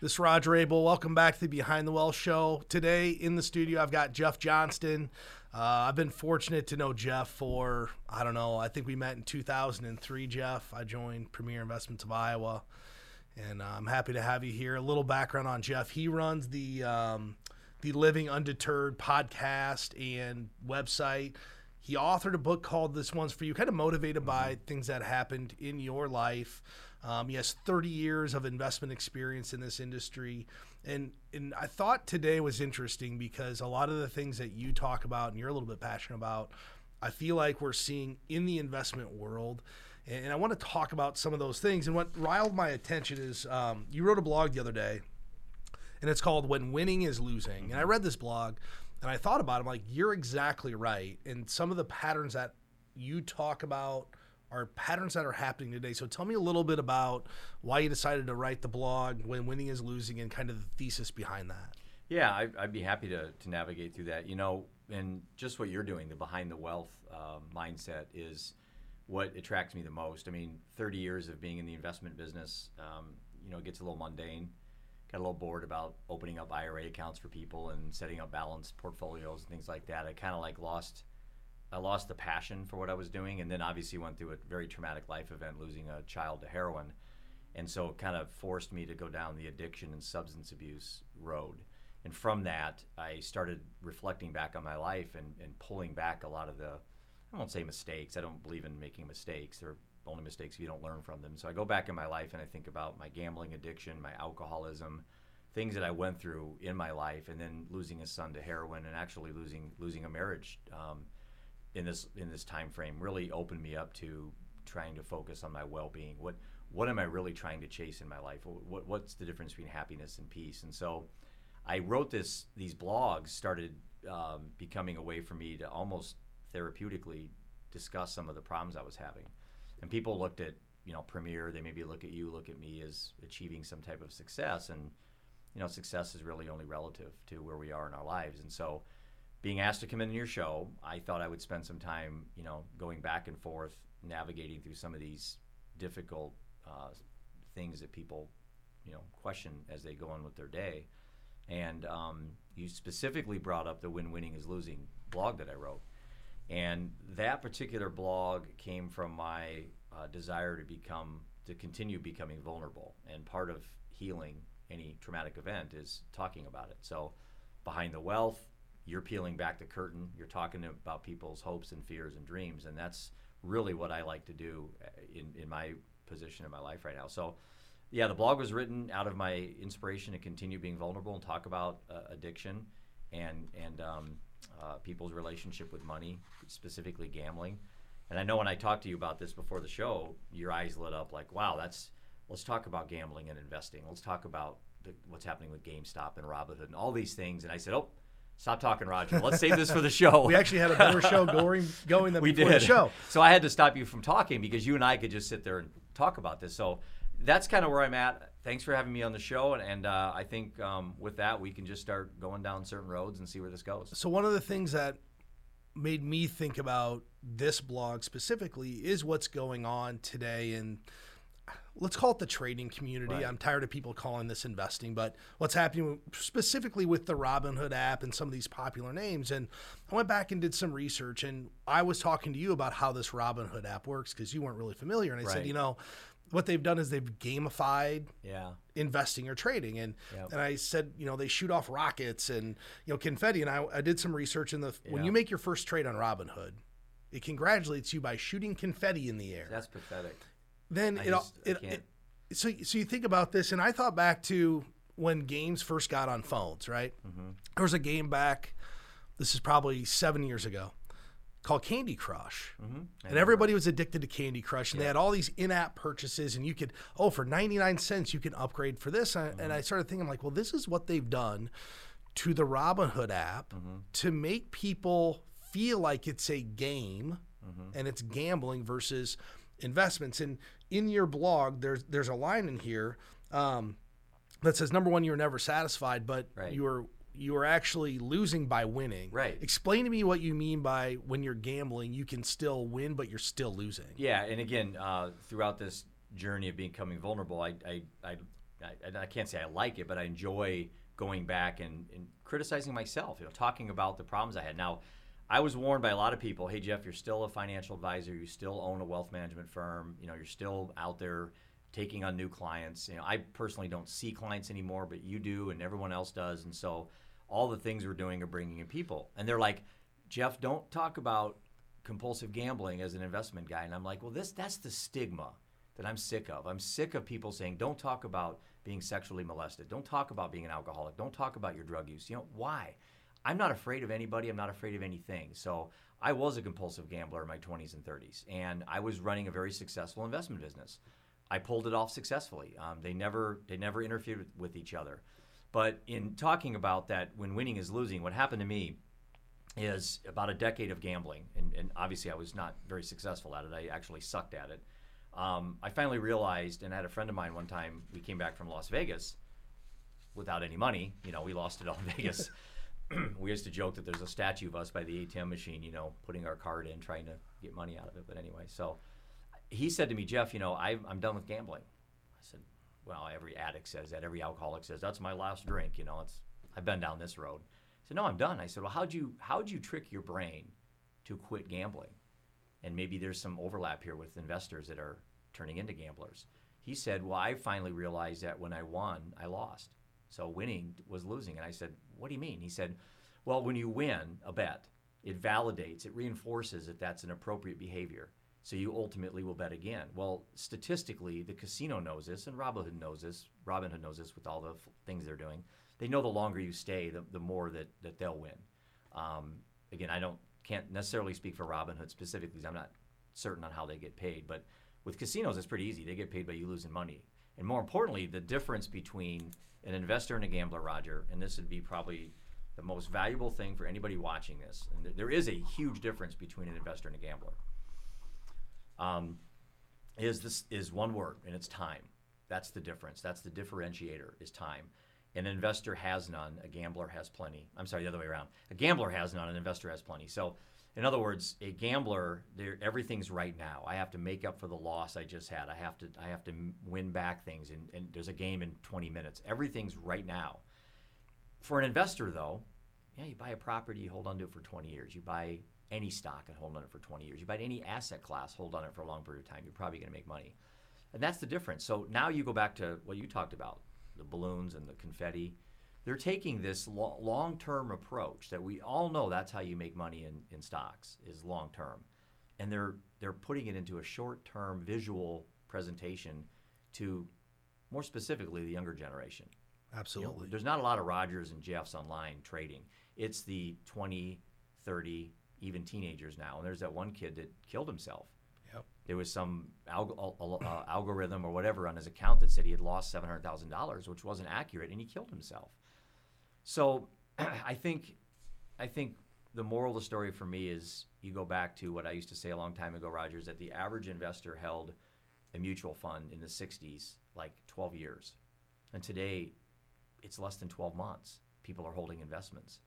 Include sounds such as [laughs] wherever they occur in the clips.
This is Roger Abel. Welcome back to the Behind the Wealth show. Today in the studio, I've got Jeff Johnston. Uh, I've been fortunate to know Jeff for, I don't know, I think we met in 2003, Jeff. I joined Premier Investments of Iowa, and uh, I'm happy to have you here. A little background on Jeff. He runs the, um, the Living Undeterred podcast and website. He authored a book called This One's For You, kind of motivated by things that happened in your life. Um, he has 30 years of investment experience in this industry. And, and I thought today was interesting because a lot of the things that you talk about and you're a little bit passionate about, I feel like we're seeing in the investment world. And I want to talk about some of those things. And what riled my attention is um, you wrote a blog the other day, and it's called When Winning is Losing. And I read this blog and I thought about it. I'm like, you're exactly right. And some of the patterns that you talk about are patterns that are happening today. So tell me a little bit about why you decided to write the blog when winning is losing and kind of the thesis behind that. Yeah, I, I'd be happy to, to navigate through that. You know, and just what you're doing, the behind the wealth uh, mindset is what attracts me the most. I mean, 30 years of being in the investment business, um, you know, it gets a little mundane. Got a little bored about opening up IRA accounts for people and setting up balanced portfolios and things like that. I kind of like lost I lost the passion for what I was doing, and then obviously went through a very traumatic life event, losing a child to heroin, and so it kind of forced me to go down the addiction and substance abuse road. And from that, I started reflecting back on my life and, and pulling back a lot of the, I won't say mistakes. I don't believe in making mistakes. They're only mistakes if you don't learn from them. So I go back in my life and I think about my gambling addiction, my alcoholism, things that I went through in my life, and then losing a son to heroin and actually losing losing a marriage. Um, in this in this time frame really opened me up to trying to focus on my well-being. What what am I really trying to chase in my life? What, what's the difference between happiness and peace? And so, I wrote this. These blogs started um, becoming a way for me to almost therapeutically discuss some of the problems I was having. And people looked at you know Premier. They maybe look at you, look at me as achieving some type of success, and you know success is really only relative to where we are in our lives. And so being asked to come in your show, I thought I would spend some time, you know, going back and forth, navigating through some of these difficult uh, things that people, you know, question as they go on with their day. And um, you specifically brought up the "When Winning Is Losing" blog that I wrote, and that particular blog came from my uh, desire to become, to continue becoming vulnerable. And part of healing any traumatic event is talking about it. So, behind the wealth you're peeling back the curtain. You're talking about people's hopes and fears and dreams, and that's really what I like to do uh, in, in my position in my life right now. So, yeah, the blog was written out of my inspiration to continue being vulnerable and talk about uh, addiction and and um, uh, people's relationship with money, specifically gambling. And I know when I talked to you about this before the show, your eyes lit up like, wow, that's let's talk about gambling and investing. Let's talk about the, what's happening with GameStop and Robinhood and all these things. And I said, oh, Stop talking, Roger. Let's save this for the show. we actually had a better show going going than we before did. the show. So I had to stop you from talking because you and I could just sit there and talk about this. So that's kind of where I'm at. Thanks for having me on the show, and, and uh, I think um, with that we can just start going down certain roads and see where this goes. So one of the things that made me think about this blog specifically is what's going on today in let's call it the trading community. Right. I'm tired of people calling this investing, but what's happening specifically with the Robinhood app and some of these popular names. And I went back and did some research, and I was talking to you about how this Robinhood app works because you weren't really familiar. And I right. said, you know, what they've done is they've gamified yeah. investing or trading. And yep. and I said, you know, they shoot off rockets and you know confetti. And I, I did some research in the yeah. when you make your first trade on Robinhood, it congratulates you by shooting confetti in the air. That's pathetic then it, just, it, it, so so you think about this, and I thought back to when games first got on phones, right? Mm-hmm. There was a game back. This is probably seven years ago called Candy Crush. Mm-hmm. And everybody was addicted to Candy Crush. And yeah. they had all these in app purchases, and you could, oh, for 99 cents, you can upgrade for this. Mm-hmm. And I started thinking, like, well, this is what they've done to the Robinhood app mm-hmm. to make people feel like it's a game mm-hmm. and it's gambling versus investments. And in your blog, there's there's a line in here um, that says number one, you were never satisfied, but right. you were you are actually losing by winning. Right. Explain to me what you mean by when you're gambling, you can still win, but you're still losing. Yeah, and again, uh, throughout this journey of becoming vulnerable, I, I, I I, I can't say I like it, but I enjoy going back and, and criticizing myself. You know, talking about the problems I had. Now, I was warned by a lot of people. Hey, Jeff, you're still a financial advisor. You still own a wealth management firm. You know, you're still out there taking on new clients. You know, I personally don't see clients anymore, but you do, and everyone else does. And so, all the things we're doing are bringing in people. And they're like, Jeff, don't talk about compulsive gambling as an investment guy. And I'm like, well, this that's the stigma that I'm sick of. I'm sick of people saying, don't talk about being sexually molested. Don't talk about being an alcoholic. Don't talk about your drug use. You know, why? I'm not afraid of anybody. I'm not afraid of anything. So I was a compulsive gambler in my 20s and 30s, and I was running a very successful investment business. I pulled it off successfully. Um, they never they never interfered with each other. But in talking about that, when winning is losing, what happened to me is about a decade of gambling, and, and obviously I was not very successful at it. I actually sucked at it. Um, I finally realized, and I had a friend of mine one time. We came back from Las Vegas without any money. You know, we lost it all in [laughs] Vegas. [clears throat] we used to joke that there's a statue of us by the ATM machine, you know, putting our card in, trying to get money out of it. But anyway, so he said to me, Jeff, you know, I, I'm done with gambling. I said, well, every addict says that. Every alcoholic says that's my last drink. You know, it's I've been down this road. He said, no, I'm done. I said, well, how'd you how'd you trick your brain to quit gambling? And maybe there's some overlap here with investors that are turning into gamblers. He said, well, I finally realized that when I won, I lost. So winning was losing. And I said, what do you mean? He said, well, when you win a bet, it validates, it reinforces that that's an appropriate behavior. So you ultimately will bet again. Well, statistically, the casino knows this, and Robinhood knows this. Robinhood knows this with all the f- things they're doing. They know the longer you stay, the, the more that, that they'll win. Um, again, I don't can't necessarily speak for Robinhood specifically. because I'm not certain on how they get paid, but with casinos, it's pretty easy. They get paid by you losing money. And more importantly, the difference between an investor and a gambler, Roger, and this would be probably the most valuable thing for anybody watching this. And th- there is a huge difference between an investor and a gambler. Um, is this is one word, and it's time. That's the difference. That's the differentiator. Is time. An investor has none. A gambler has plenty. I'm sorry, the other way around. A gambler has none. An investor has plenty. So in other words, a gambler, everything's right now. I have to make up for the loss I just had. I have to, I have to win back things, and, and there's a game in 20 minutes. Everything's right now. For an investor, though, yeah, you buy a property, you hold on to it for 20 years. You buy any stock and hold on to it for 20 years. You buy any asset class, hold on it for a long period of time. You're probably going to make money, and that's the difference. So now you go back to what you talked about, the balloons and the confetti they're taking this lo- long-term approach that we all know that's how you make money in, in stocks is long-term. And they're they're putting it into a short-term visual presentation to more specifically the younger generation. Absolutely you know, there's not a lot of rogers and jeffs online trading. It's the 20 30 even teenagers now. And there's that one kid that killed himself. Yep. There was some alg- uh, algorithm or whatever on his account that said he had lost seven hundred thousand dollars, which wasn't accurate, and he killed himself. So [clears throat] I think I think the moral of the story for me is you go back to what I used to say a long time ago, Rogers, that the average investor held a mutual fund in the 60s like 12 years. And today it's less than 12 months. People are holding investments.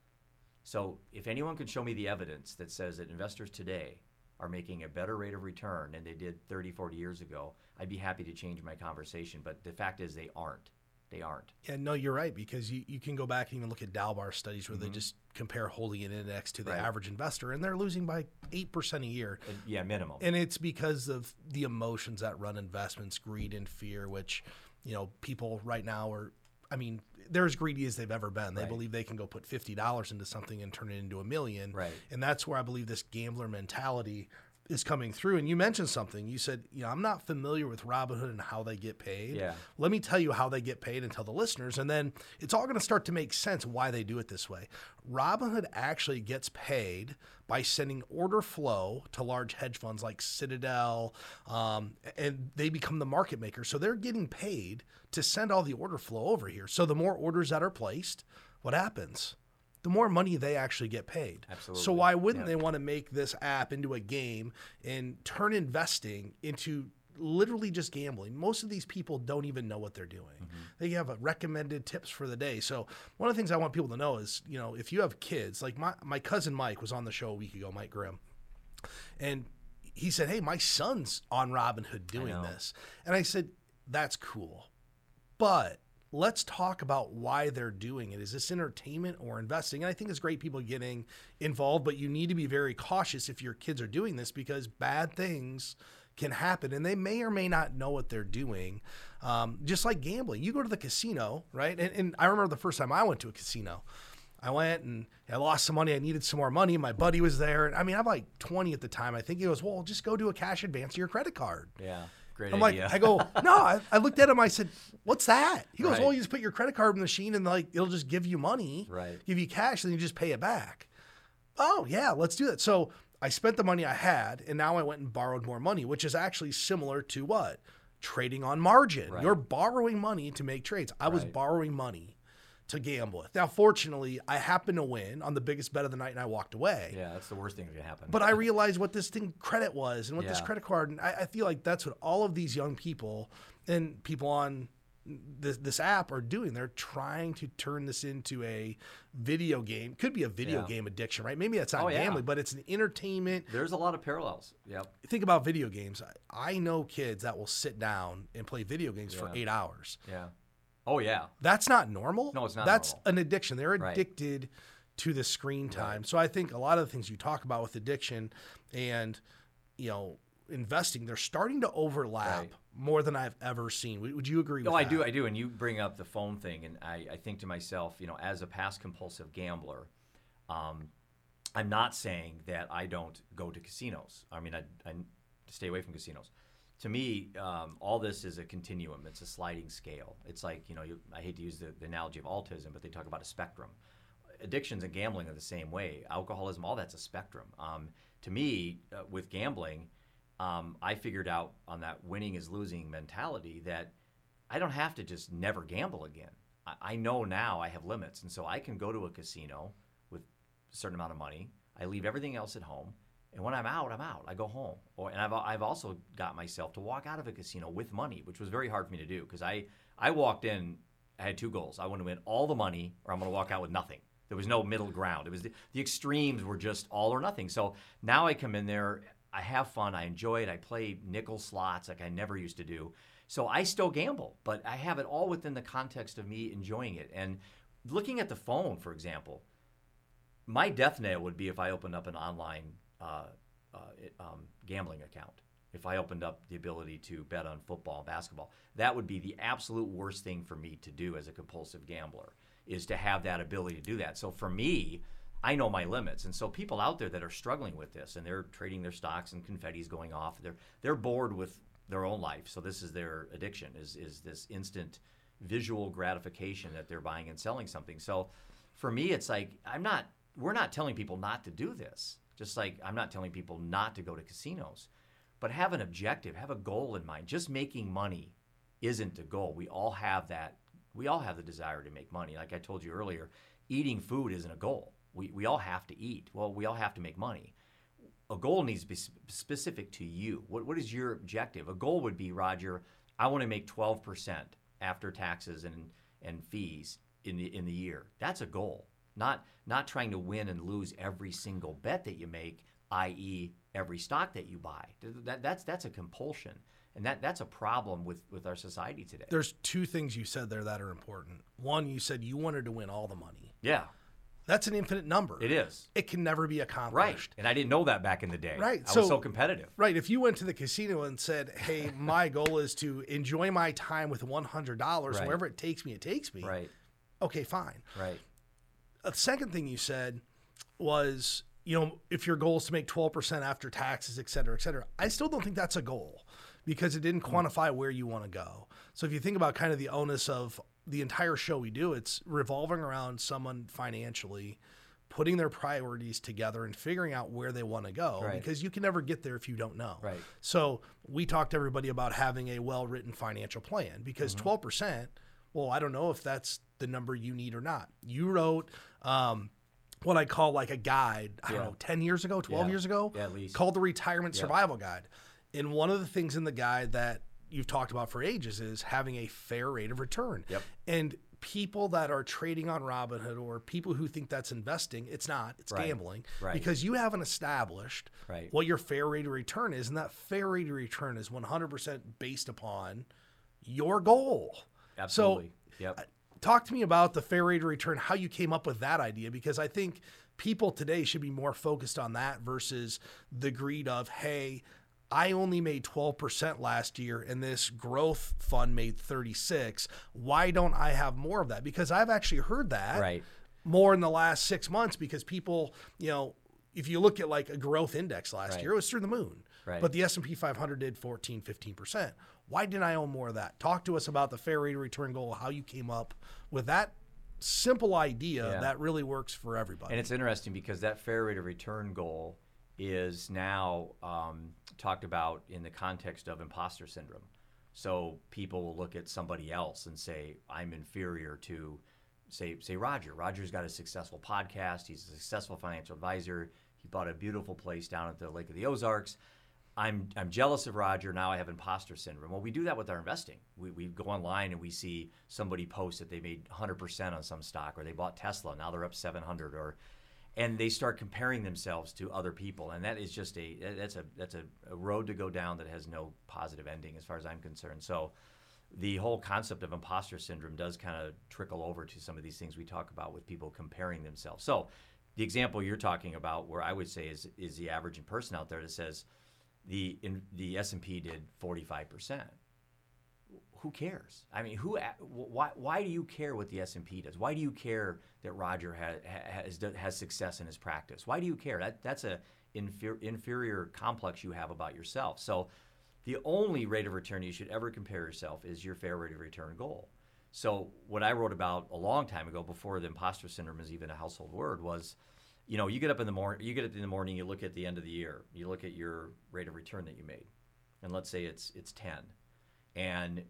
So if anyone can show me the evidence that says that investors today are making a better rate of return than they did 30, 40 years ago, I'd be happy to change my conversation. But the fact is they aren't they aren't. Yeah, no, you're right because you, you can go back and even look at Dalbar studies where mm-hmm. they just compare holding an index to the right. average investor, and they're losing by eight percent a year. Yeah, minimum. And it's because of the emotions that run investments, greed and fear, which you know people right now are. I mean, they're as greedy as they've ever been. They right. believe they can go put fifty dollars into something and turn it into a million. Right. And that's where I believe this gambler mentality is coming through. And you mentioned something. You said, you know, I'm not familiar with Robinhood and how they get paid. Yeah. Let me tell you how they get paid and tell the listeners. And then it's all going to start to make sense why they do it this way. Robinhood actually gets paid by sending order flow to large hedge funds like Citadel, um, and they become the market maker. So they're getting paid to send all the order flow over here. So the more orders that are placed, what happens? The more money they actually get paid. Absolutely. So why wouldn't yeah. they want to make this app into a game and turn investing into literally just gambling. Most of these people don't even know what they're doing. Mm-hmm. They have recommended tips for the day. So one of the things I want people to know is, you know, if you have kids, like my, my cousin Mike was on the show a week ago, Mike Grimm, and he said, Hey, my son's on Robinhood doing this. And I said, That's cool. But let's talk about why they're doing it. Is this entertainment or investing? And I think it's great people getting involved, but you need to be very cautious if your kids are doing this because bad things can happen and they may or may not know what they're doing. Um, just like gambling, you go to the casino, right? And, and I remember the first time I went to a casino. I went and I lost some money. I needed some more money. My buddy was there. And I mean, I'm like 20 at the time. I think he goes, Well, just go do a cash advance to your credit card. Yeah. Great I'm idea. like, I go, [laughs] No, I, I looked at him. I said, What's that? He goes, Right. Well, you just put your credit card in the machine and like it'll just give you money, Right. give you cash, and then you just pay it back. Oh, yeah, let's do that. So I spent the money I had and now I went and borrowed more money, which is actually similar to what? Trading on margin. Right. You're borrowing money to make trades. I was borrowing money to gamble with. Now, fortunately, I happened to win on the biggest bet of the night and I walked away. yeah, that's the worst thing that can happen. But I realized what this thing credit was and what this credit card, and I, I feel like that's what all of these young people and people on this, this app are doing. They're trying to turn this into a video game. Could be a video Yeah. game addiction, right? Maybe that's not Oh, yeah. gambling, but it's an entertainment. There's a lot of parallels. Yep. Think about video games. I, I know kids that will sit down and play video games for eight hours. Yeah. Oh yeah. That's not normal. No, it's not That's normal. an addiction. They're Right. addicted to the screen time. So I think a lot of the things you talk about with addiction and you know investing, they're starting to overlap Right. more than I've ever seen. Would, you agree with that? No, I that? do. I do. And you bring up the phone thing, and I, I think to myself, you know, as a past compulsive gambler, um, I'm not saying that I don't go to casinos. I mean, I, I stay away from casinos. To me, um, all this is a continuum. It's a sliding scale. It's like, you know, you, I hate to use the, the analogy of autism, but they talk about a spectrum. Addictions and gambling are the same way. Alcoholism, all that's a spectrum. Um, to me, uh, with gambling, um, I figured out on that winning is losing mentality that I don't have to just never gamble again. I, I know now I have limits, and so I can go to a casino with a certain amount of money. I leave everything else at home, and when I'm out, I'm out. I go home. Or and I've I've also got myself to walk out of a casino with money, which was very hard for me to do because I I walked in. I had two goals. I want to win all the money, or I'm going to walk out with nothing. There was no middle ground. It was the, the extremes were just all or nothing. So now I come in there. I have fun. I enjoy it. I play nickel slots like I never used to do. So I still gamble, but I have it all within the context of me enjoying it. And looking at the phone, for example, my death nail would be if I opened up an online uh, uh, it- um, gambling account. If I opened up the ability to bet on football basketball, that would be the absolute worst thing for me to do as a compulsive gambler is to have that ability to do that. So for me, I know my limits, and so people out there that are struggling with this and they're trading their stocks and confetti's going off, they're they're bored with their own life. So this is their addiction is is this instant visual gratification that they're buying and selling something. So for me, it's like I'm not. We're not telling people not to do this. Just like I'm not telling people not to go to casinos, but have an objective, have a goal in mind. Just making money isn't the goal. We all have that. We all have the desire to make money. Like I told you earlier, eating food isn't a goal. We, we all have to eat. Well, we all have to make money. A goal needs to be specific to you. What, what is your objective? A goal would be, Roger, I want to make 12% after taxes and, and fees in the, in the year. That's a goal. Not, not trying to win and lose every single bet that you make, i.e., every stock that you buy. That, that's, that's a compulsion. And that, that's a problem with, with our society today. There's two things you said there that are important. One, you said you wanted to win all the money. yeah, That's an infinite number. it is. It can never be accomplished. Right. And I didn't know that back in the day. Right, I so- was so competitive. Right. If you went to the casino and said, "Hey, my [laughs] goal is to enjoy my time with one hundred dollars, Right. wherever it takes me, it takes me." Right. Okay, fine. Right. A second thing you said was, you know, if your goal is to make twelve percent after taxes, et cetera, et cetera. I still don't think that's a goal because it didn't quantify where you want to go. So if you think about kind of the onus of the entire show we do, it's revolving around someone financially putting their priorities together and figuring out where they want to go Right. because you can never get there if you don't know. Right. So we talked to everybody about having a well-written financial plan because Mm-hmm. 12 percent. Well, I don't know if that's the number you need or not. You wrote um, what I call like a guide. I Yeah. don't know, 10 years ago, 12 Yeah. years ago, Yeah, at least. called the Retirement. Survival Guide. And one of the things in the guide that you've talked about for ages is having a fair rate of return. Yep. And people that are trading on Robinhood or people who think that's investing, it's not. It's Right. gambling Right. because you haven't established Right. what your fair rate of return is, and that fair rate of return is 100% based upon your goal. Absolutely. So Yep. Talk to me about the fair rate of return, how you came up with that idea, because I think people today should be more focused on that versus the greed of, hey, I only made 12% last year and this growth fund made 36. Why don't I have more of that? Because I've actually heard that Right. more in the last 6 months because people, you know, if you look at like a growth index last Right. year, it was through the moon. Right. But the S&P 500 did 14, 15%. Why didn't I own more of that? Talk to us about the fair rate of return goal, how you came up with that simple idea Yeah. that really works for everybody. And it's interesting because that fair rate of return goal is now um, talked about in the context of imposter syndrome. So people will look at somebody else and say, "I'm inferior to." Say, say Roger. Roger's got a successful podcast. He's a successful financial advisor. He bought a beautiful place down at the Lake of the Ozarks. I'm, I'm jealous of Roger. Now I have imposter syndrome. Well, we do that with our investing. We, we go online and we see somebody post that they made 100% on some stock or they bought Tesla. Now they're up 700 or, and they start comparing themselves to other people. And that is just a, that's a, that's a, a road to go down that has no positive ending as far as I'm concerned. So the whole concept of imposter syndrome does kind of trickle over to some of these things we talk about with people comparing themselves. So the example you're talking about, where I would say is, is the average person out there that says, the in, the S and P did 45 percent. Who cares? I mean, who? Why? Why do you care what the S and P does? Why do you care that Roger has has has success in his practice? Why do you care? That that's a inferior, inferior complex you have about yourself. So, the only rate of return you should ever compare yourself is your fair rate of return goal. So, what I wrote about a long time ago, before the imposter syndrome is even a household word, was you know, you get up in the morning, you get up in the morning, you look at the end of the year, you look at your rate of return that you made, and let's say it's it's 10, and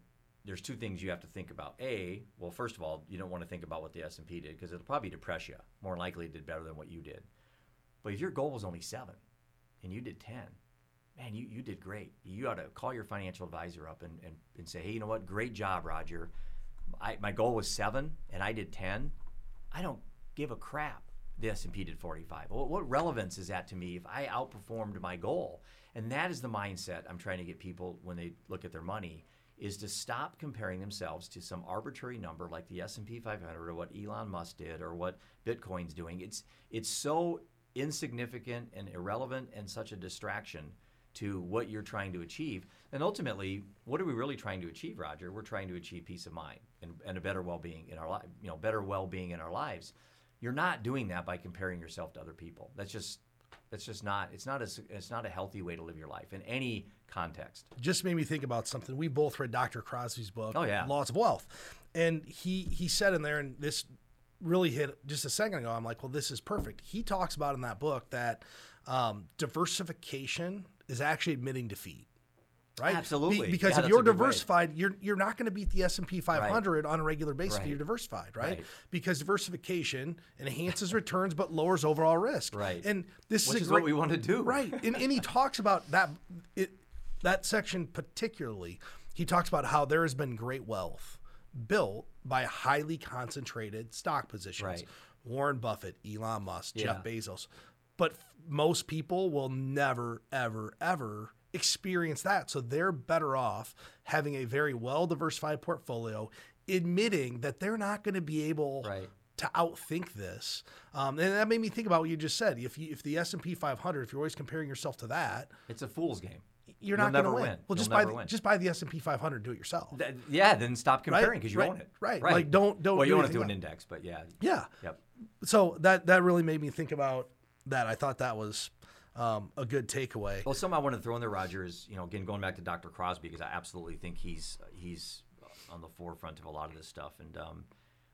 there's two things you have to think about. A, well, first of all, you don't want to think about what the S and P did because it'll probably depress you. More likely, it did better than what you did. But if your goal was only seven, and you did 10, man, you, you did great. You ought to call your financial advisor up and, and, and say, hey, you know what? Great job, Roger. I, my goal was seven, and I did 10. I don't give a crap the S&P did 45. Well, what relevance is that to me if I outperformed my goal? And that is the mindset I'm trying to get people when they look at their money is to stop comparing themselves to some arbitrary number like the S&P 500 or what Elon Musk did or what Bitcoin's doing. It's it's so insignificant and irrelevant and such a distraction to what you're trying to achieve. And ultimately, what are we really trying to achieve, Roger? We're trying to achieve peace of mind and, and a better well-being in our life, you know, better well-being in our lives. You're not doing that by comparing yourself to other people. That's just that's just not it's not a it's not a healthy way to live your life in any context. Just made me think about something. We both read Dr. Crosby's book, Oh, yeah. Laws of Wealth, and he he said in there, and this really hit just a second ago. I'm like, well, this is perfect. He talks about in that book that um, diversification is actually admitting defeat. Right, Absolutely. Be- because Yeah, if you're good way. diversified, you're you're not going to beat the S and P 500 on a regular basis. if You're diversified, right? Right. Because diversification enhances returns but lowers overall risk. Right. And this is, is a what we want to do. Right. And, and he talks about that it, that section particularly. He talks about how there has been great wealth built by highly concentrated stock positions. Right. Warren Buffett, Elon Musk, Jeff Bezos. But f- most people will never, ever, ever experience that. So they're better off having a very well diversified portfolio, admitting that they're not going to be able Right. to outthink this. Um, and that made me think about what you just said. If you, if the S and P 500, if you're always comparing yourself to that, It's a fool's game. you're You'll not going to win. win. Well, You'll just buy the, win. just buy the S and P 500, and do it yourself. That- yeah, then stop comparing because you Right, own it. right. right. Like, don't- don't Well, do you it anything through an index, but yeah. yeah. Yep. So that that really made me think about that. I thought that was um, a good takeaway. Well, something I want to throw in there, Roger, is you know again going back to Dr. Crosby because I absolutely think he's he's on the forefront of a lot of this stuff, and um,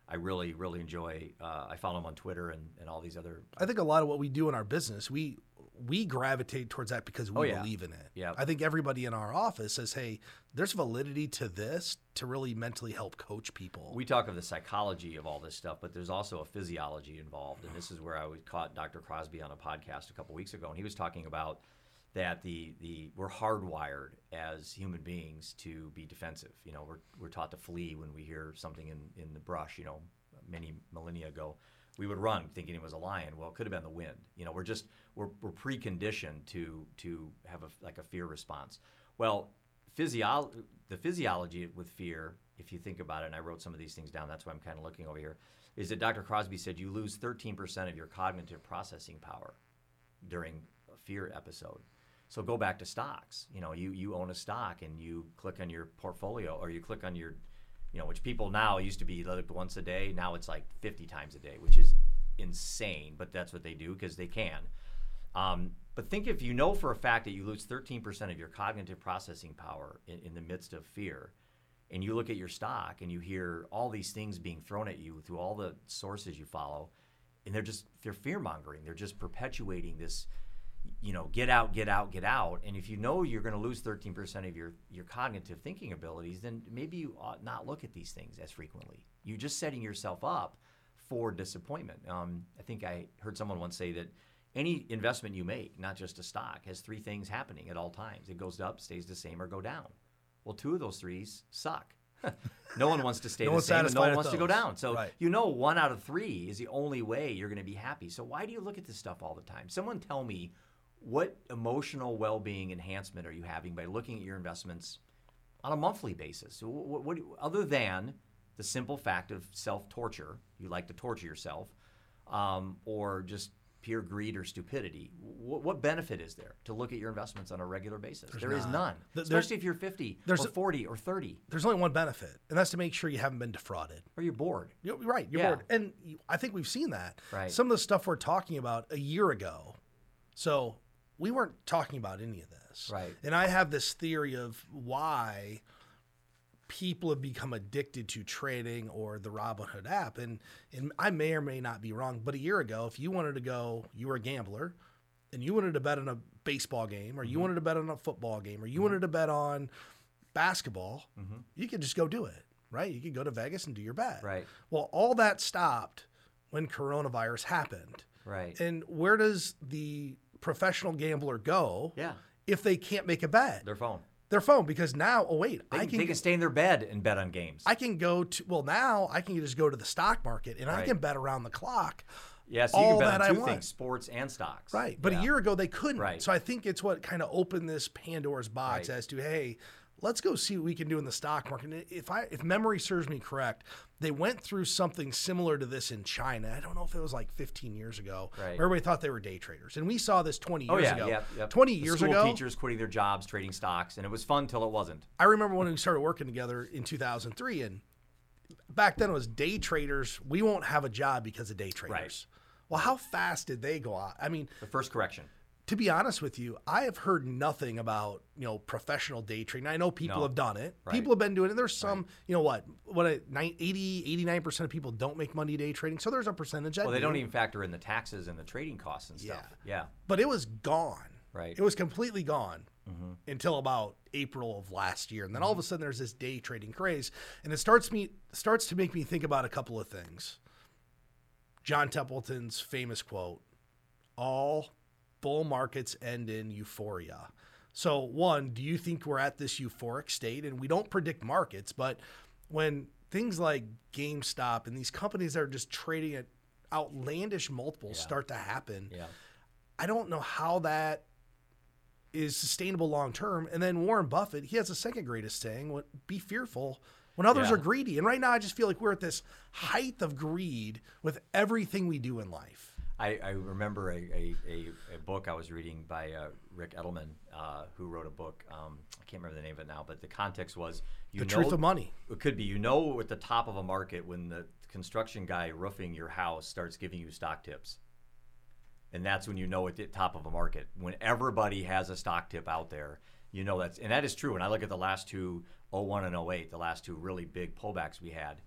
I really really enjoy. Uh, I follow him on Twitter and, and all these other. I think a lot of what we do in our business, we we gravitate towards that because we Oh, yeah. believe in it. Yeah. I think everybody in our office says, "Hey, there's validity to this to really mentally help coach people." We talk of the psychology of all this stuff, but there's also a physiology involved, and this is where I caught Dr. Crosby on a podcast a couple weeks ago, and he was talking about that the the we're hardwired as human beings to be defensive. You know, we're we're taught to flee when we hear something in in the brush. You know, many millennia ago, we would run thinking it was a lion. Well, it could have been the wind. You know, we're just we're we're preconditioned to to have a like a fear response. Well, physio- the physiology with fear, if you think about it, and I wrote some of these things down, that's why I'm kind of looking over here, is that Dr. Crosby said you lose 13% of your cognitive processing power during a fear episode. So go back to stocks. You know, you, you own a stock and you click on your portfolio or you click on your, you know, which people now used to be like once a day. Now it's like 50 times a day, which is insane, but that's what they do because they can. Um, but think if you know for a fact that you lose 13% of your cognitive processing power in, in the midst of fear, and you look at your stock and you hear all these things being thrown at you through all the sources you follow, and they're just they're fear mongering. They're just perpetuating this, you know, get out, get out, get out. And if you know you're going to lose 13% of your your cognitive thinking abilities, then maybe you ought not look at these things as frequently. You're just setting yourself up for disappointment. Um, I think I heard someone once say that any investment you make, not just a stock, has three things happening at all times. It goes up, stays the same, or go down. Well, two of those threes suck. [laughs] no one wants to stay No the same, and no one wants to go down. So Right. you know one out of three is the only way you're going to be happy. So why do you look at this stuff all the time? Someone tell me what emotional well-being enhancement are you having by looking at your investments on a monthly basis? What, what, other than the simple fact of self-torture, you like to torture yourself, um, or just pure greed or stupidity. What, what benefit is there to look at your investments on a regular basis? There is not. none, Th- especially if you're 50 there's or a- 40 or 30 There's only one benefit, and that's to make sure you haven't been defrauded. or you're bored. You're right. You're Yeah. bored. And you- I think we've seen that. Right. Some of the stuff we're talking about a year ago. So we weren't talking about any of this. Right. And I have this theory of why people have become addicted to trading or the Robinhood app. And, and I may or may not be wrong, but a year ago, if you wanted to go, you were a gambler and you wanted to bet on a baseball game or Mm-hmm. you wanted to bet on a football game or you wanted to bet on basketball, Mm-hmm. you could just go do it, right? You could go to Vegas and do your bet. Right. Well, all that stopped when coronavirus happened. Right. And where does the professional gambler go yeah. if they can't make a bet? Their phone. Their phone, because now, oh wait, They, I can, they can stay in their bed and bet on games. I can go to well now I can just go to the stock market and I can bet around the clock. yeah, so you all can bet that I on two things: sports and stocks. Right. But Yeah. a year ago they couldn't. Right. So I think it's what kind of opened this Pandora's box Right. as to hey, let's go see what we can do in the stock market. And If I if memory serves me correct, they went through something similar to this in China. I don't know if it was like 15 years ago. Right. Everybody thought they were day traders. And we saw this 20 years Oh yeah, ago. yeah, yeah. 20 The years school ago. teachers quitting their jobs, trading stocks, and it was fun till it wasn't. I remember when we started working together in 2003 and back then it was day traders. We won't have a job because of day traders. Right. Well, how fast did they go out? I mean, The first correction. To be honest with you, I have heard nothing about you know professional day trading. I know people No. have done it. Right. People have been doing it. There's some, you know what, what a, nine- 80, 89 percent of people don't make money day trading. So there's a percentage. Well, they do. don't even factor in the taxes and the trading costs and stuff. Yeah. But it was gone. Right. It was completely gone mm-hmm. until about April of last year, and then all of a mm-hmm. sudden there's this day trading craze, and it starts me starts to make me think about a couple of things. John Templeton's famous quote: "All bull markets end in euphoria." So, one, do you think we're at this euphoric state? And we don't predict markets, but when things like GameStop and these companies that are just trading at outlandish multiples Yeah. start to happen, Yeah. I don't know how that is sustainable long term. And then Warren Buffett, he has the second greatest saying, what be fearful when others Yeah. are greedy. And right now I just feel like we're at this height of greed with everything we do in life. I, I remember a, a, a, a book I was reading by uh, Ric Edelman, uh, who wrote a book. Um, I can't remember the name of it now, but the context was you The truth of money. It could be you know at the top of a market when the construction guy roofing your house starts giving you stock tips. And that's when you know at the top of a market. When everybody has a stock tip out there, you know that's and that is true. When I look at the last two 01 and 08, the last two really big pullbacks we had,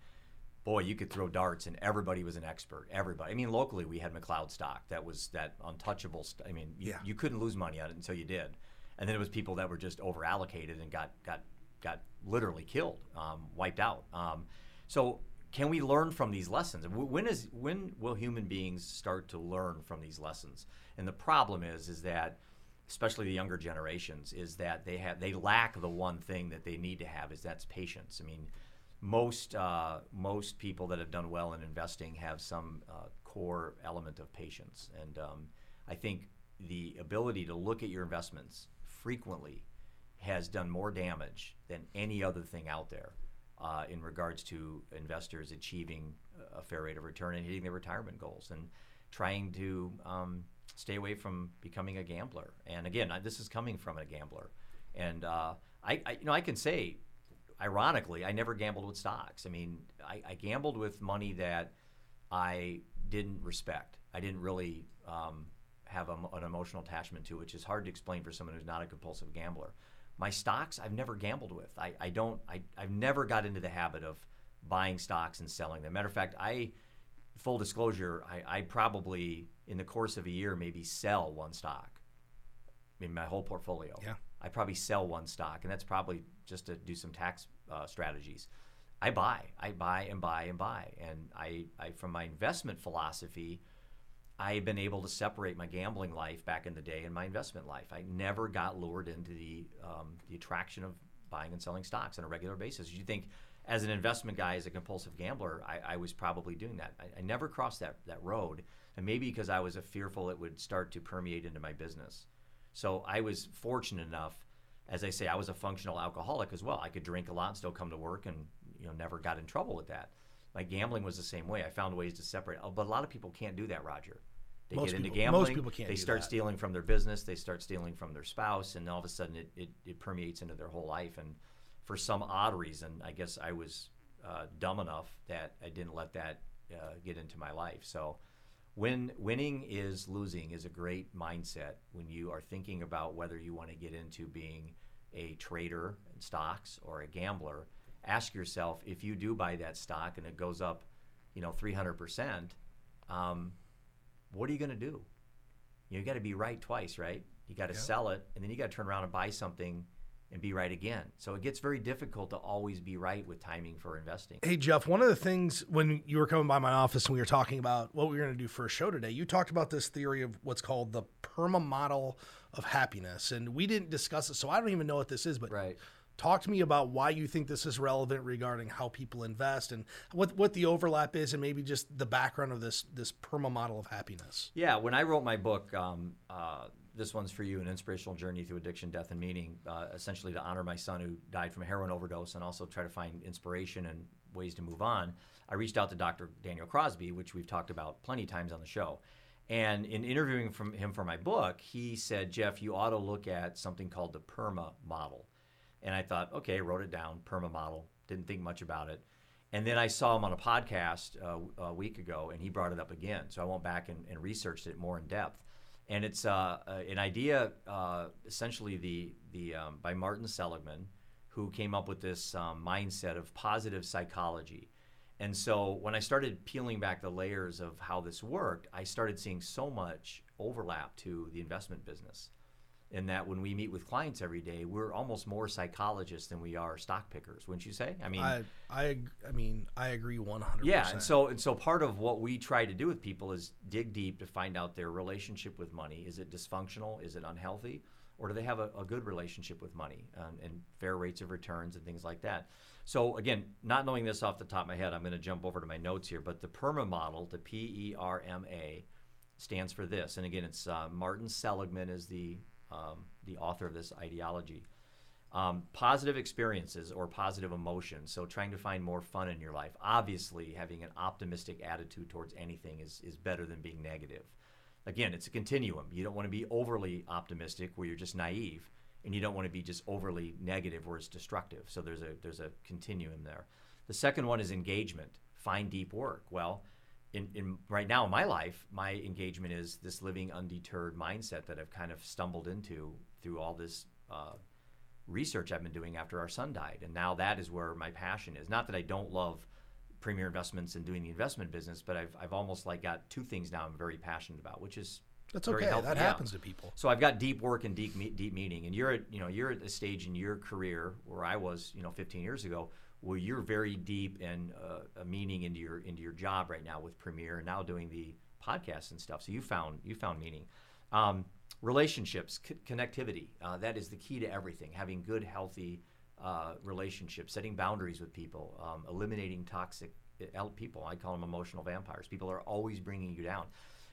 boy, you could throw darts and everybody was an expert. Everybody. I mean, locally we had McLeod stock. That was that untouchable. St- I mean, you, Yeah. you couldn't lose money on it until you did. And then it was people that were just over allocated and got got got literally killed, um, wiped out. Um, so can we learn from these lessons? When is when will human beings start to learn from these lessons? And the problem is is that especially the younger generations is that they have they lack the one thing that they need to have is that's patience. I mean, most uh, most people that have done well in investing have some uh, core element of patience, and um, I think the ability to look at your investments frequently has done more damage than any other thing out there uh, in regards to investors achieving a fair rate of return and hitting their retirement goals and trying to um, stay away from becoming a gambler. And again, I, this is coming from a gambler. And uh, I, I, you know, I can say, ironically, I never gambled with stocks. I mean, I, I gambled with money that I didn't respect. I didn't really um, have a, an emotional attachment to, which is hard to explain for someone who's not a compulsive gambler. My stocks, I've never gambled with. I, I don't. I, I've never got into the habit of buying stocks and selling them. Matter of fact, I, full disclosure, I, I probably in the course of a year maybe sell one stock. I mean, my whole portfolio. Yeah. I probably sell one stock, and that's probably just to do some tax uh, strategies. I buy, I buy and buy and buy, and I, I from my investment philosophy, I've been able to separate my gambling life back in the day and my investment life. I never got lured into the um, the attraction of buying and selling stocks on a regular basis. You think, as an investment guy, as a compulsive gambler, I, I was probably doing that. I, I, never crossed that that road, and maybe because I was fearful it would start to permeate into my business. So I was fortunate enough, as I say, I was a functional alcoholic as well. I could drink a lot and still come to work, and you know never got in trouble with that. My gambling was the same way. I found ways to separate. Oh, but a lot of people can't do that, Roger. They most get into people, gambling. Most people can't. They start that. stealing from their business. They start stealing from their spouse, and all of a sudden it, it, it permeates into their whole life. And for some odd reason, I guess I was uh, dumb enough that I didn't let that uh, get into my life. So, when winning is losing is a great mindset when you are thinking about whether you want to get into being a trader in stocks or a gambler ask yourself if you do buy that stock and it goes up, you know, 300%, um, what are you going to do? You, got to be right twice, right? You got to sell it, and then you got to turn around and buy something and be right again. So it gets very difficult to always be right with timing for investing. Hey, Jeff, one of the things when you were coming by my office and we were talking about what we were going to do for a show today, you talked about this theory of what's called the PERMA model of happiness. And we didn't discuss it, so I don't even know what this is, but right. Talk to me about why you think this is relevant regarding how people invest and what what the overlap is, and maybe just the background of this this perma model of happiness. Yeah, when I wrote my book, um, uh, this one's for you: an inspirational journey through addiction, death, and meaning. Uh, essentially, to honor my son who died from a heroin overdose, and also try to find inspiration and ways to move on. I reached out to Dr. Daniel Crosby, which we've talked about plenty of times on the show. And in interviewing from him for my book, he said, Jeff, you ought to look at something called the PERMA model. And I thought, okay, wrote it down, perma model, didn't think much about it. And then I saw him on a podcast uh, a week ago, and he brought it up again. So I went back and, and researched it more in depth. And it's uh, uh an idea, uh, essentially the the um, by Martin Seligman, who came up with this um, mindset of positive psychology. And so when I started peeling back the layers of how this worked, I started seeing so much overlap to the investment business in that when we meet with clients every day, we're almost more psychologists than we are stock pickers, wouldn't you say? I mean, I, I, I mean, I agree 100%. Yeah, and so and so part of what we try to do with people is dig deep to find out their relationship with money. Is it dysfunctional? Is it unhealthy? Or do they have a, a good relationship with money and, and fair rates of returns and things like that? So again, not knowing this off the top of my head, I'm going to jump over to my notes here. But the PERMA model, the P E R M A, stands for this. And again, it's uh, Martin Seligman is the um, the author of this ideology. Um, positive experiences or positive emotions. So, trying to find more fun in your life. Obviously, having an optimistic attitude towards anything is, is better than being negative. Again, it's a continuum. You don't want to be overly optimistic where you're just naive, and you don't want to be just overly negative where it's destructive. So, there's a, there's a continuum there. The second one is engagement. Find deep work. Well, in, in right now in my life, my engagement is this living undeterred mindset that I've kind of stumbled into through all this uh, research I've been doing after our son died, and now that is where my passion is. Not that I don't love premier investments and doing the investment business, but I've I've almost like got two things now I'm very passionate about, which is that's okay. Healthy. That yeah. happens to people. So I've got deep work and deep deep meaning, and you're at you know you're at a stage in your career where I was you know 15 years ago where you're very deep in uh, meaning into your into your job right now with Premier and now doing the podcasts and stuff. So you found you found meaning. Um, relationships, c- connectivity. Uh, that is the key to everything. Having good, healthy uh, relationships, setting boundaries with people, um, eliminating toxic uh, people. I call them emotional vampires. People are always bringing you down.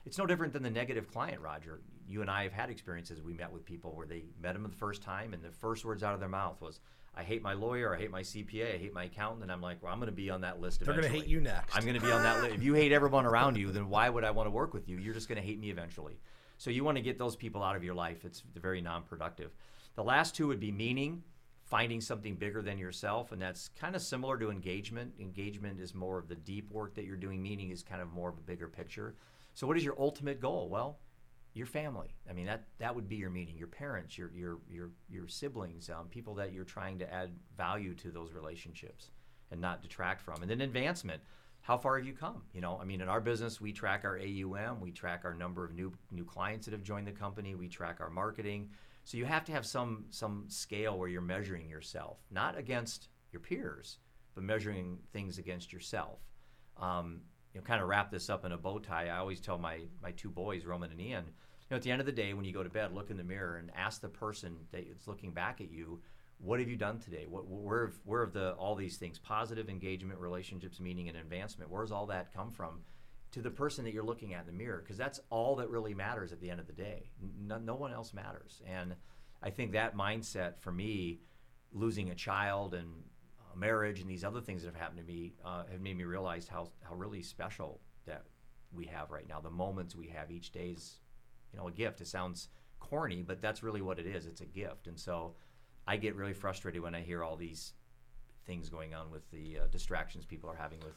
it's no different than the negative client, Roger. You and I have had experiences. We met with people where they met them the first time, and the first words out of their mouth was, "I hate my lawyer, I hate my CPA, I hate my accountant," and I'm like, "Well, I'm going to be on that list." They're going to hate you next. I'm going to be on that list. If you hate everyone around you, then why would I want to work with you? You're just going to hate me eventually. So you want to get those people out of your life. It's very non-productive. The last two would be meaning finding something bigger than yourself and that's kind of similar to engagement engagement is more of the deep work that you're doing meaning is kind of more of a bigger picture so what is your ultimate goal well your family. I mean that that would be your meaning your parents your your your, your siblings um, people that you're trying to add value to those relationships and not detract from. And then advancement how far have you come? You know i mean in our business we track our aum we track our number of new new clients that have joined the company we track our marketing. So you have to have some some scale where you're measuring yourself, not against your peers, but measuring things against yourself. Um, you know, kind of wrap this up in a bow tie. I always tell my my two boys, Roman and Ian, you know, at the end of the day, when you go to bed, look in the mirror and ask the person that is looking back at you, what have you done today? What, where, have, where have the all these things, positive engagement, relationships, meaning, and advancement? Where's all that come from? to the person that you're looking at in the mirror because that's all that really matters at the end of the day. No, no, one else matters. And I think that mindset for me, losing a child and marriage and these other things that have happened to me, uh, have made me realize how, how really special that we have right now. The moments we have each day is, you know, a gift. It sounds corny, but that's really what it is. It's a gift. And so I get really frustrated when I hear all these things going on with the uh, distractions people are having with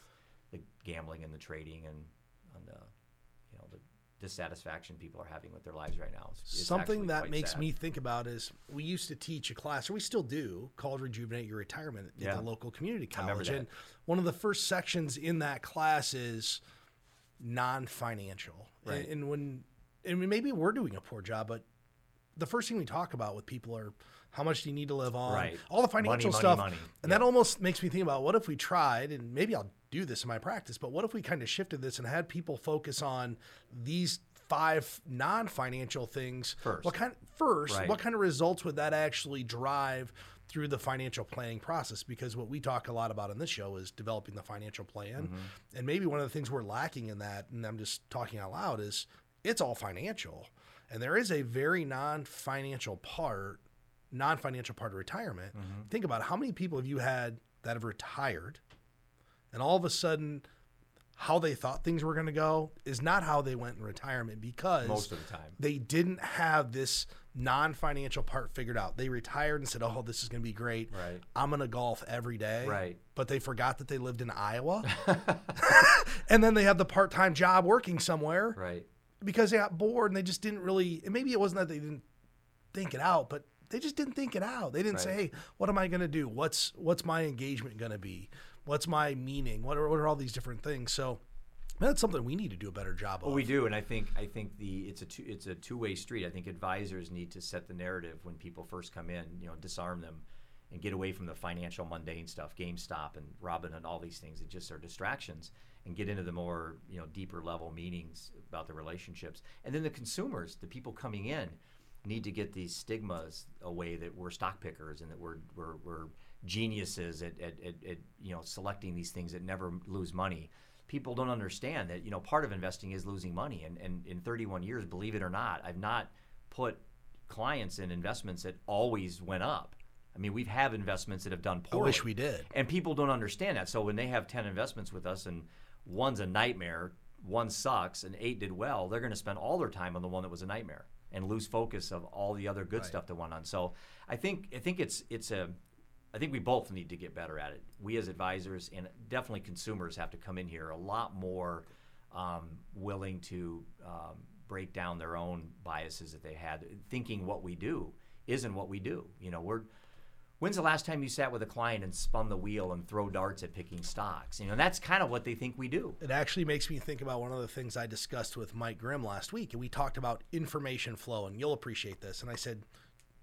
the gambling and the trading and know the dissatisfaction people are having with their lives right now. It's, Something that makes sad. me think about is we used to teach a class, or we still do, called Rejuvenate Your Retirement at yeah. the local community college. And one of the first sections in that class is non-financial. Right. And, and when and maybe we're doing a poor job, but the first thing we talk about with people are how much do you need to live on, right. all the financial money, stuff, money, money. and that almost makes me think about what if we tried, and maybe I'll do this in my practice, but what if we kind of shifted this and had people focus on these five non-financial things first? What kind first? Right. What kind of results would that actually drive? through the financial planning process because what we talk a lot about in this show is developing the financial plan. Mm-hmm. And maybe one of the things we're lacking in that, and I'm just talking out loud, is it's all financial. And there is a very non financial part, non financial part of retirement. Mm-hmm. Think about it. how many people have you had that have retired and all of a sudden how they thought things were going to go is not how they went in retirement because most of the time they didn't have this non-financial part figured out. They retired and said, "Oh, this is going to be great. Right. I'm going to golf every day." Right. But they forgot that they lived in Iowa. [laughs] [laughs] and then they have the part-time job working somewhere. Right. Because they got bored and they just didn't really and maybe it wasn't that they didn't think it out, but they just didn't think it out. They didn't right. say, "Hey, what am I going to do? What's what's my engagement going to be? What's my meaning? What are, what are all these different things?" So that's something we need to do a better job well, of. we do, and I think I think the it's a two, it's a two way street. I think advisors need to set the narrative when people first come in. You know, disarm them and get away from the financial mundane stuff, GameStop and Robin and all these things that just are distractions, and get into the more you know deeper level meanings about the relationships. And then the consumers, the people coming in, need to get these stigmas away that we're stock pickers and that we're we're, we're geniuses at, at, at, at you know selecting these things that never lose money. People don't understand that you know part of investing is losing money. And, and in 31 years believe it or not i've not put clients in investments that always went up. I mean we have had investments that have done poorly i wish we did. And people don't understand that. So when they have 10 investments with us and one's a nightmare one sucks and eight did well they're going to spend all their time on the one that was a nightmare and lose focus of all the other good right. stuff that went on. So i think i think it's it's a I think we both need to get better at it. We as advisors and definitely consumers have to come in here a lot more um, willing to um, break down their own biases that they had, thinking what we do isn't what we do. You know, we're when's the last time you sat with a client and spun the wheel and throw darts at picking stocks? You know, that's kind of what they think we do. It actually makes me think about one of the things I discussed with Mike Grimm last week, and we talked about information flow, and you'll appreciate this. And I said,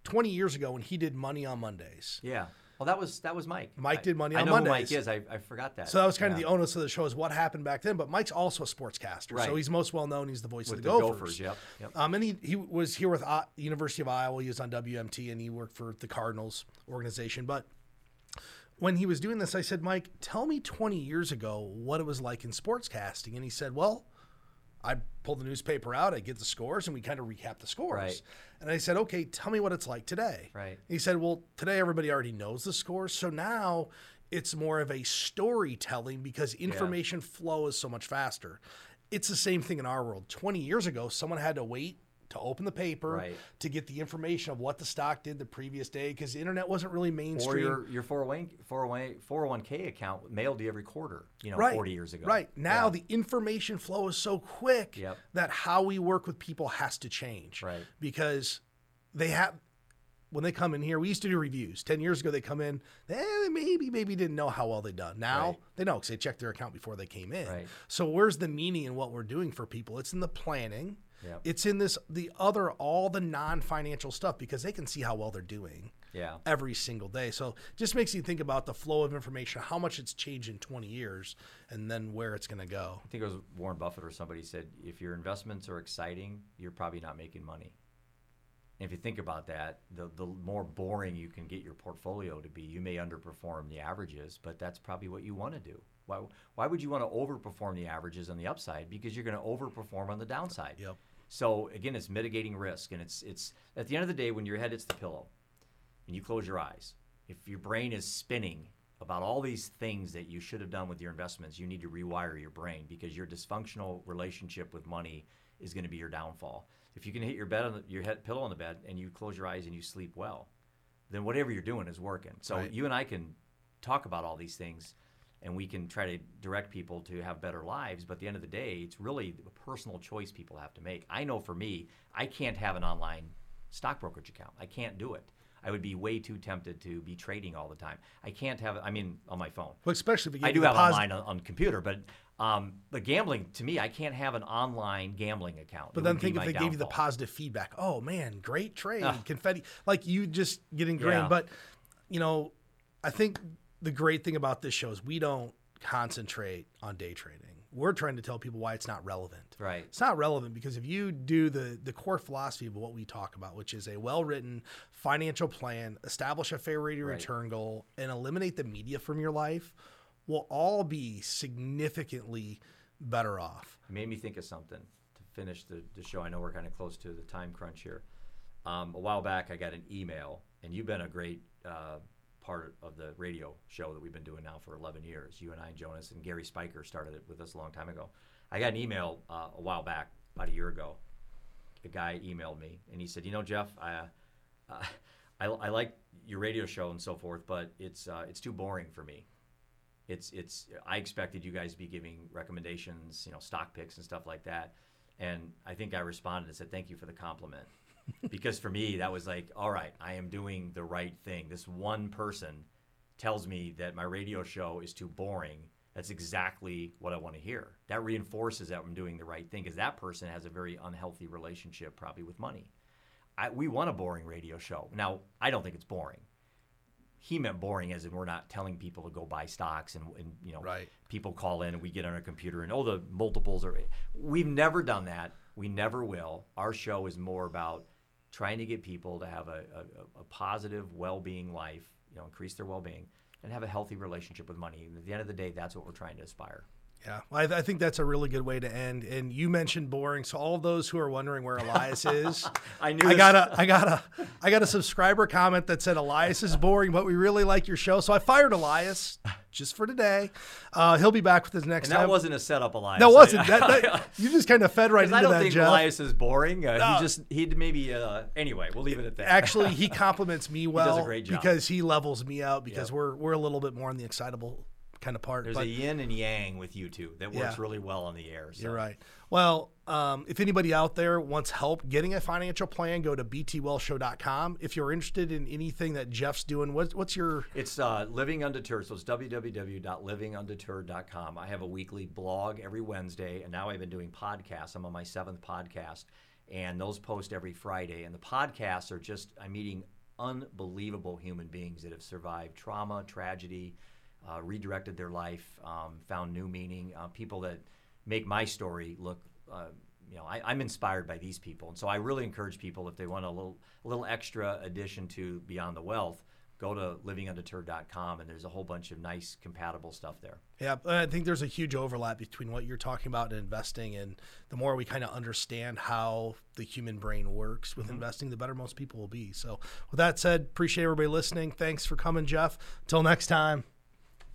20 years ago when he did Money on Mondays. Yeah. Well, that was that was Mike. Mike did money I, on I know Mondays. who Mike is. I, I forgot that. So that was kind yeah. of the onus of the show is what happened back then. But Mike's also a sportscaster, right. so he's most well known. He's the voice With of the, the Gophers. Gophers. Yep. yep. Um, and he he was here with uh, University of Iowa. He was on WMT, and he worked for the Cardinals organization. But when he was doing this, I said, Mike, tell me 20 years ago what it was like in sportscasting, and he said, Well, I pull the newspaper out, I get the scores, and we kind of recap the scores. Right. And I said, okay, tell me what it's like today. Right. He said, well, today everybody already knows the scores, so now it's more of a storytelling because information flow is so much faster. It's the same thing in our world. 20 years ago, someone had to wait to open the paper Right. to get the information of what the stock did the previous day because the internet wasn't really Or mainstream. your your 401 401 401k account mailed to you every quarter. You know, right. 40 years ago. Right. Now Yeah. the information flow is so quick Yep. that how we work with people has to change. Right. Because they have when they come in here, we used to do reviews. Ten years ago, they come in, eh, they maybe, maybe didn't know how well they done. Now Right. they know because they checked their account before they came in. Right. So where's the meaning in what we're doing for people? It's in the planning. Yep. It's in this the other all the non-financial stuff because they can see how well they're doing Yeah. every single day. So just makes you think about the flow of information, how much it's changed in 20 years, and then where it's going to go. I think it was Warren Buffett or somebody said, if your investments are exciting, you're probably not making money. And if you think about that, the, the more boring you can get your portfolio to be, you may underperform the averages, but that's probably what you want to do. Why, why would you want to overperform the averages on the upside? Because you're going to overperform on the downside. Yep. So again, it's mitigating risk, and it's it's at the end of the day when your head hits the pillow, and you close your eyes. If your brain is spinning about all these things that you should have done with your investments, you need to rewire your brain because your dysfunctional relationship with money is going to be your downfall. If you can hit your bed on the, your head pillow on the bed and you close your eyes and you sleep well, then whatever you're doing is working. So Right. you and I can talk about all these things and we can try to direct people to have better lives but at the end of the day it's really a personal choice people have to make i know for me i can't have an online stock brokerage account i can't do it i would be way too tempted to be trading all the time i can't have i mean on my phone Well, especially if you i do have posi- online on, on computer but um, but gambling to me i can't have an online gambling account But It then think if they gave you the positive feedback. Oh man, great trade, Ah. confetti. Like you just get ingrained. Yeah. But you know, I think the great thing about this show is we don't concentrate on day trading. We're trying to tell people why it's not relevant. right It's not relevant because if you do the the core philosophy of what we talk about, which is a well-written financial plan, establish a fair rate of Right. return goal, and eliminate the media from your life, we'll all be significantly better off. It made me think of something to finish the, the show. I know we're kind of close to the time crunch here. Um, a while back, I got an email, and you've been a great uh, part of the radio show that we've been doing now for 11 years. You and I, Jonas, and Gary Spiker started it with us a long time ago. I got an email uh, a while back, about a year ago. A guy emailed me, and he said, "You know, Jeff, I, uh, [laughs] I, I like your radio show and so forth, but it's uh, it's too boring for me." it's it's I expected you guys to be giving recommendations, you know, stock picks and stuff like that. And I think I responded and said, "Thank you for the compliment." Because for me, that was like, "All right, I am doing the right thing." This one person tells me that my radio show is too boring. That's exactly what I want to hear. That reinforces that I'm doing the right thing because that person has a very unhealthy relationship probably with money. I, we want a boring radio show. Now, I don't think it's boring he meant boring as in we're not telling people to go buy stocks and, and you know Right. people call in and we get on our computer and oh the multiples are we've never done that we never will our show is more about trying to get people to have a, a, a positive well-being life you know increase their well-being and have a healthy relationship with money. And at the end of the day that's what we're trying to aspire Yeah, well, I, I think that's a really good way to end. And you mentioned boring, so all those who are wondering where Elias is, [laughs] I knew I got a, I got a, I got a subscriber comment that said Elias is boring, but we really like your show. So I fired Elias just for today. Uh, he'll be back with us next and that time. wasn't a setup Elias that wasn't. That, that, [laughs] you just kind of fed right 'cause I into don't that, think Jeff. Elias is boring. Uh, No. He just he'd maybe uh, anyway. We'll leave it at that. Actually, he [laughs] compliments me well does a great job. because he levels me out because Yep. we're we're a little bit more on the excitable kind of part. There's but a yin and yang with you two that works Yeah. really well on the air. So. You're right. Well, um, if anybody out there wants help getting a financial plan, go to btwealthshow.com. If you're interested in anything that Jeff's doing, what, what's your It's uh, Living Undeterred. So it's www.livingundeterred.com. I have a weekly blog every Wednesday, and now I've been doing podcasts. I'm on my seventh podcast, and those post every Friday. And the podcasts are just, I'm meeting unbelievable human beings that have survived trauma, tragedy, uh, redirected their life, um, found new meaning. Uh, people that make my story look. Uh, you know, I, I'm inspired by these people, and so I really encourage people if they want a little, a little extra addition to Beyond the Wealth, go to livingundeterred.com and there's a whole bunch of nice compatible stuff there. Yeah, I think there's a huge overlap between what you're talking about and investing and the more we kind of understand how the human brain works with mm-hmm. investing, the better most people will be. So, with that said, appreciate everybody listening. Thanks for coming, Jeff. Until next time,